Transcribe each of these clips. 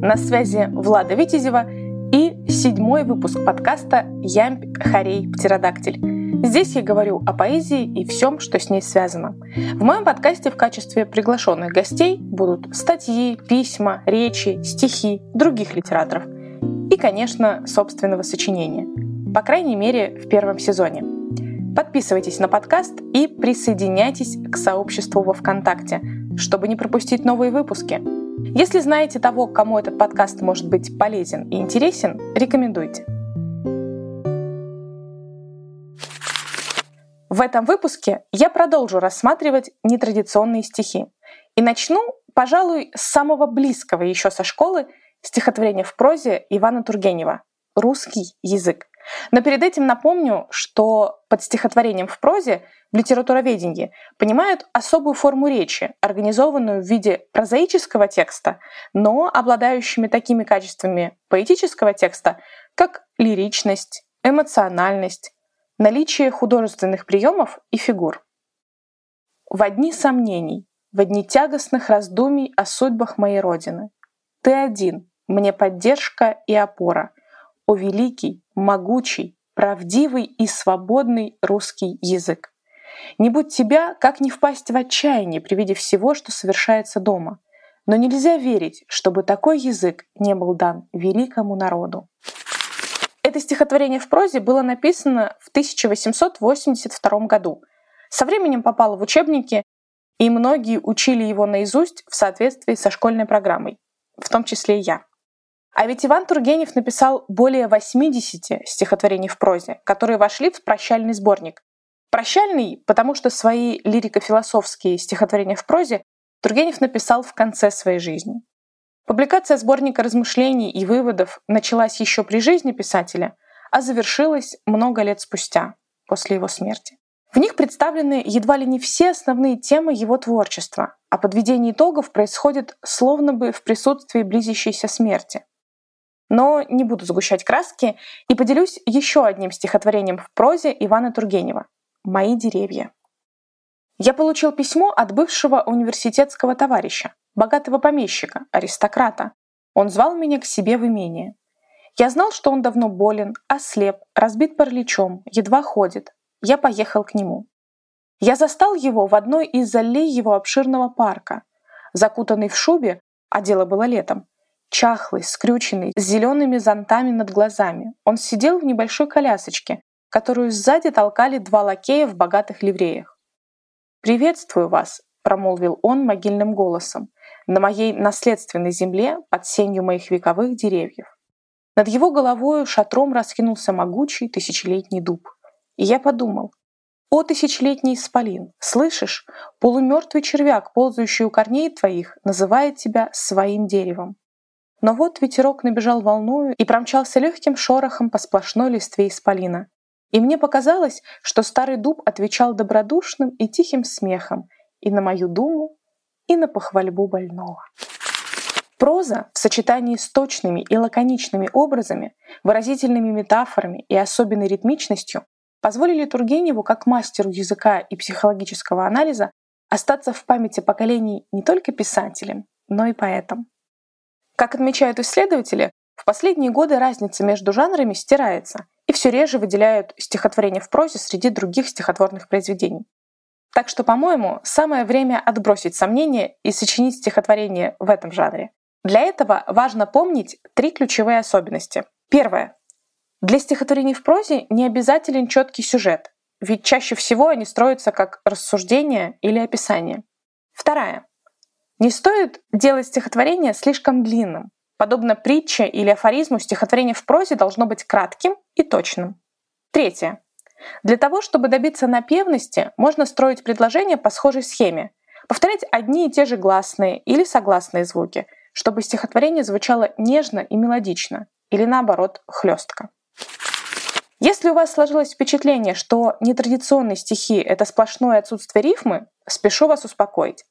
На связи Влада Витязева и седьмой выпуск подкаста «Ямб, Харей, Птеродактиль». Здесь я говорю о поэзии и всем, что с ней связано. В моем подкасте в качестве приглашенных гостей будут статьи, письма, речи, стихи других литераторов и, конечно, собственного сочинения. По крайней мере, в первом сезоне. Подписывайтесь на подкаст и присоединяйтесь к сообществу во ВКонтакте, чтобы не пропустить новые выпуски. Если знаете того, кому этот подкаст может быть полезен и интересен, рекомендуйте. В этом выпуске я продолжу рассматривать нетрадиционные стихи и начну, пожалуй, с самого близкого еще со школы стихотворения в прозе Ивана Тургенева «Русский язык». Но перед этим напомню, что под стихотворением в прозе в литературоведении понимают особую форму речи, организованную в виде прозаического текста, но обладающими такими качествами поэтического текста, как лиричность, эмоциональность, наличие художественных приемов и фигур. В одни сомнений, в одни тягостных раздумий о судьбах моей Родины. Ты один, мне поддержка и опора — о великий, могучий, правдивый и свободный русский язык. Не будь тебя, как не впасть в отчаяние при виде всего, что совершается дома. Но нельзя верить, чтобы такой язык не был дан великому народу. Это стихотворение в прозе было написано в 1882 году. Со временем попало в учебники, и многие учили его наизусть в соответствии со школьной программой, в том числе и я. А ведь Иван Тургенев написал более 80 стихотворений в прозе, которые вошли в прощальный сборник. Прощальный, потому что свои лирико-философские стихотворения в прозе Тургенев написал в конце своей жизни. Публикация сборника размышлений и выводов началась еще при жизни писателя, а завершилась много лет спустя, после его смерти. В них представлены едва ли не все основные темы его творчества, а подведение итогов происходит словно бы в присутствии близящейся смерти. Но не буду сгущать краски и поделюсь еще одним стихотворением в прозе Ивана Тургенева «Мои деревья». Я получил письмо от бывшего университетского товарища, богатого помещика, аристократа. Он звал меня к себе в имение. Я знал, что он давно болен, ослеп, разбит параличом, едва ходит. Я поехал к нему. Я застал его в одной из аллей его обширного парка. Закутанный в шубе, а дело было летом, чахлый, скрюченный, с зелеными зонтами над глазами. Он сидел в небольшой колясочке, которую сзади толкали два лакея в богатых ливреях. «Приветствую вас», — промолвил он могильным голосом, «на моей наследственной земле под сенью моих вековых деревьев». Над его головой шатром раскинулся могучий тысячелетний дуб. И я подумал, «О, тысячелетний исполин, слышишь, полумертвый червяк, ползающий у корней твоих, называет тебя своим деревом. Но вот ветерок набежал волною и промчался легким шорохом по сплошной листве исполина. И мне показалось, что старый дуб отвечал добродушным и тихим смехом и на мою думу, и на похвальбу больного. Проза в сочетании с точными и лаконичными образами, выразительными метафорами и особенной ритмичностью позволили Тургеневу, как мастеру языка и психологического анализа, остаться в памяти поколений не только писателем, но и поэтом. Как отмечают исследователи, в последние годы разница между жанрами стирается, все реже выделяют стихотворение в прозе среди других стихотворных произведений. Так что, по-моему, самое время отбросить сомнения и сочинить стихотворение в этом жанре. Для этого важно помнить три ключевые особенности. Первое. Для стихотворений в прозе не обязателен четкий сюжет, ведь чаще всего они строятся как рассуждение или описание. Вторая. Не стоит делать стихотворение слишком длинным. Подобно притче или афоризму, стихотворение в прозе должно быть кратким и точным. Третье. Для того, чтобы добиться напевности, можно строить предложения по схожей схеме, повторять одни и те же гласные или согласные звуки, чтобы стихотворение звучало нежно и мелодично, или наоборот, хлестко. Если у вас сложилось впечатление, что нетрадиционные стихи — это сплошное отсутствие рифмы, спешу вас успокоить.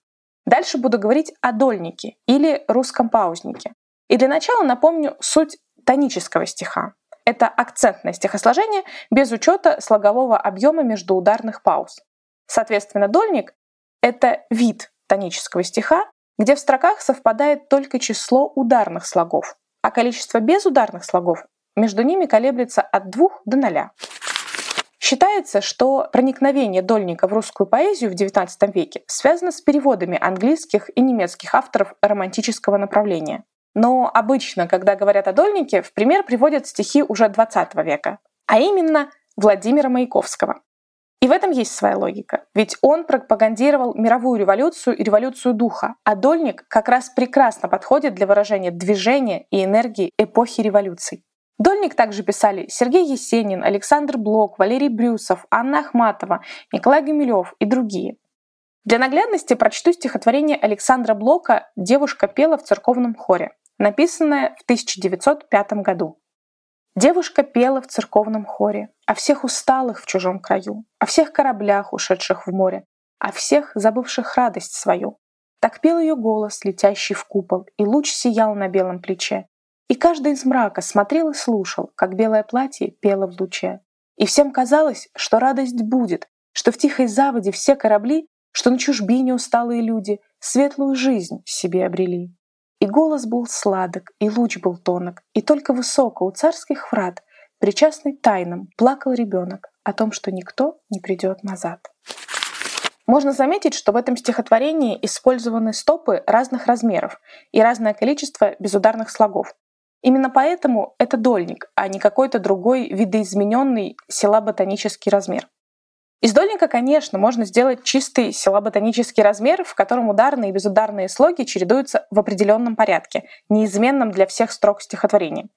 Дальше буду говорить о дольнике или русском паузнике. И для начала напомню суть тонического стиха. Это акцентное стихосложение без учета слогового объема междуударных пауз. Соответственно, дольник — это вид тонического стиха, где в строках совпадает только число ударных слогов, а количество безударных слогов между ними колеблется от двух до ноля. Считается, что проникновение Дольника в русскую поэзию в XIX веке связано с переводами английских и немецких авторов романтического направления. Но обычно, когда говорят о Дольнике, в пример приводят стихи уже XX века, а именно Владимира Маяковского. И в этом есть своя логика. Ведь он пропагандировал мировую революцию и революцию духа, а Дольник как раз прекрасно подходит для выражения движения и энергии эпохи революций. Дольник также писали Сергей Есенин, Александр Блок, Валерий Брюсов, Анна Ахматова, Николай Гумилев и другие. Для наглядности прочту стихотворение Александра Блока «Девушка пела в церковном хоре», написанное в 1905 году. Девушка пела в церковном хоре о всех усталых в чужом краю, о всех кораблях, ушедших в море, о всех забывших радость свою. Так пел ее голос, летящий в купол, и луч сиял на белом плече. И каждый из мрака смотрел и слушал, как белое платье пело в луче. И всем казалось, что радость будет, что в тихой заводе все корабли, что на чужбине усталые люди светлую жизнь себе обрели. И голос был сладок, и луч был тонок, и только высоко у царских врат, причастный тайнам, плакал ребенок о том, что никто не придет назад. Можно заметить, что в этом стихотворении использованы стопы разных размеров и разное количество безударных слогов. Именно поэтому это дольник, а не какой-то другой видоизмененный села-ботанический размер. Из дольника, конечно, можно сделать чистый силоботанический размер, в котором ударные и безударные слоги чередуются в определенном порядке, неизменном для всех строк стихотворения.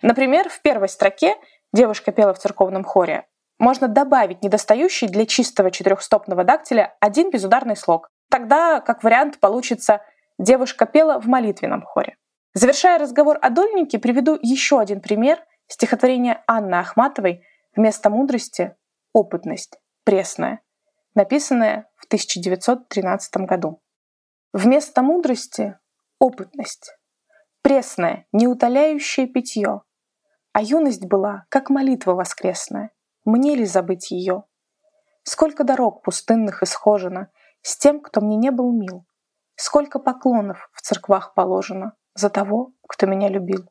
Например, в первой строке «Девушка пела в церковном хоре» можно добавить недостающий для чистого четырехстопного дактиля один безударный слог. Тогда, как вариант, получится «Девушка пела в молитвенном хоре». Завершая разговор о дольнике, приведу еще один пример стихотворения Анны Ахматовой «Вместо мудрости – опытность» пресное, написанное в 1913 году. Вместо мудрости — опытность, пресное, неутоляющее питье, а юность была, как молитва воскресная, мне ли забыть ее? Сколько дорог пустынных исхожено с тем, кто мне не был мил, сколько поклонов в церквах положено за того, кто меня любил.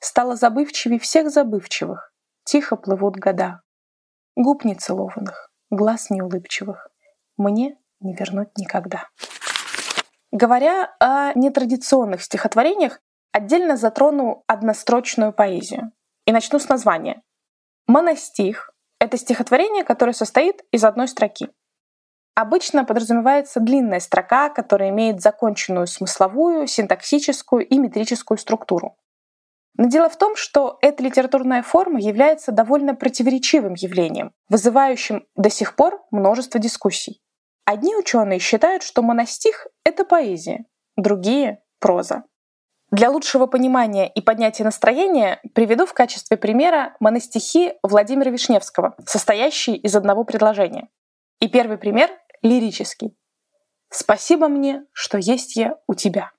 Стало забывчивей всех забывчивых, тихо плывут года, губ нецелованных, глаз неулыбчивых. Мне не вернуть никогда. Говоря о нетрадиционных стихотворениях, отдельно затрону однострочную поэзию. И начну с названия. Моностих — это стихотворение, которое состоит из одной строки. Обычно подразумевается длинная строка, которая имеет законченную смысловую, синтаксическую и метрическую структуру. Но дело в том, что эта литературная форма является довольно противоречивым явлением, вызывающим до сих пор множество дискуссий. Одни ученые считают, что моностих — это поэзия, другие — проза. Для лучшего понимания и поднятия настроения приведу в качестве примера моностихи Владимира Вишневского, состоящие из одного предложения. И первый пример — лирический. «Спасибо мне, что есть я у тебя».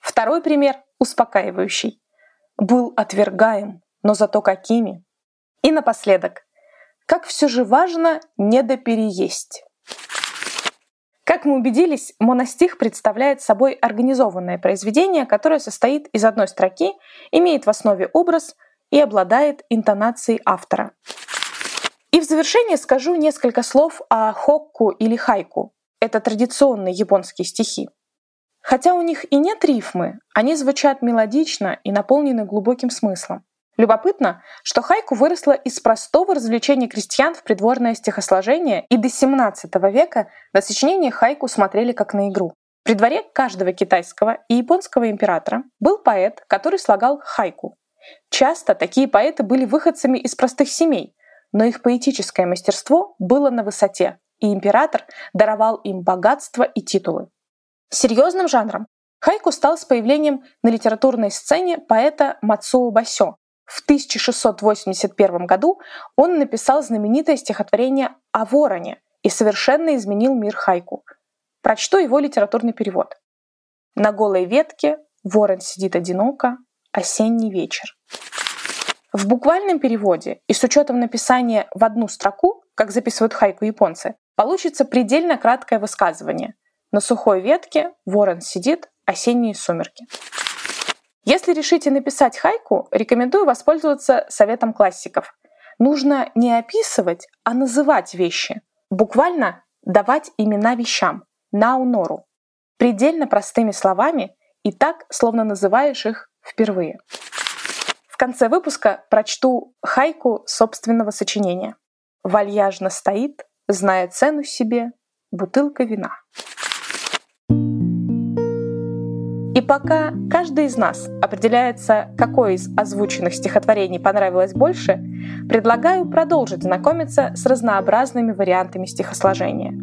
Второй пример — успокаивающий был отвергаем, но зато какими. И напоследок, как все же важно недопереесть. Как мы убедились, моностих представляет собой организованное произведение, которое состоит из одной строки, имеет в основе образ и обладает интонацией автора. И в завершение скажу несколько слов о хокку или хайку. Это традиционные японские стихи. Хотя у них и нет рифмы, они звучат мелодично и наполнены глубоким смыслом. Любопытно, что хайку выросла из простого развлечения крестьян в придворное стихосложение, и до XVII века на сочинение хайку смотрели как на игру. При дворе каждого китайского и японского императора был поэт, который слагал хайку. Часто такие поэты были выходцами из простых семей, но их поэтическое мастерство было на высоте, и император даровал им богатство и титулы. Серьезным жанром хайку стал с появлением на литературной сцене поэта Мацуо Басё. В 1681 году он написал знаменитое стихотворение о вороне и совершенно изменил мир хайку. Прочту его литературный перевод. На голой ветке ворон сидит одиноко, осенний вечер. В буквальном переводе и с учетом написания в одну строку, как записывают хайку японцы, получится предельно краткое высказывание – На сухой ветке ворон сидит, осенние сумерки. Если решите написать хайку, рекомендую воспользоваться советом классиков. Нужно не описывать, а называть вещи. Буквально давать имена вещам, наунору, предельно простыми словами и так, словно называешь их впервые. В конце выпуска прочту хайку собственного сочинения. Вальяжно стоит, зная цену себе, бутылка вина. И пока каждый из нас определяется, какое из озвученных стихотворений понравилось больше, предлагаю продолжить знакомиться с разнообразными вариантами стихосложения.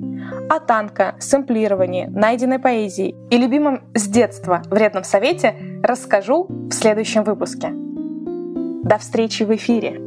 О танко, сэмплировании, найденной поэзии и любимом с детства вредном совете расскажу в следующем выпуске. До встречи в эфире!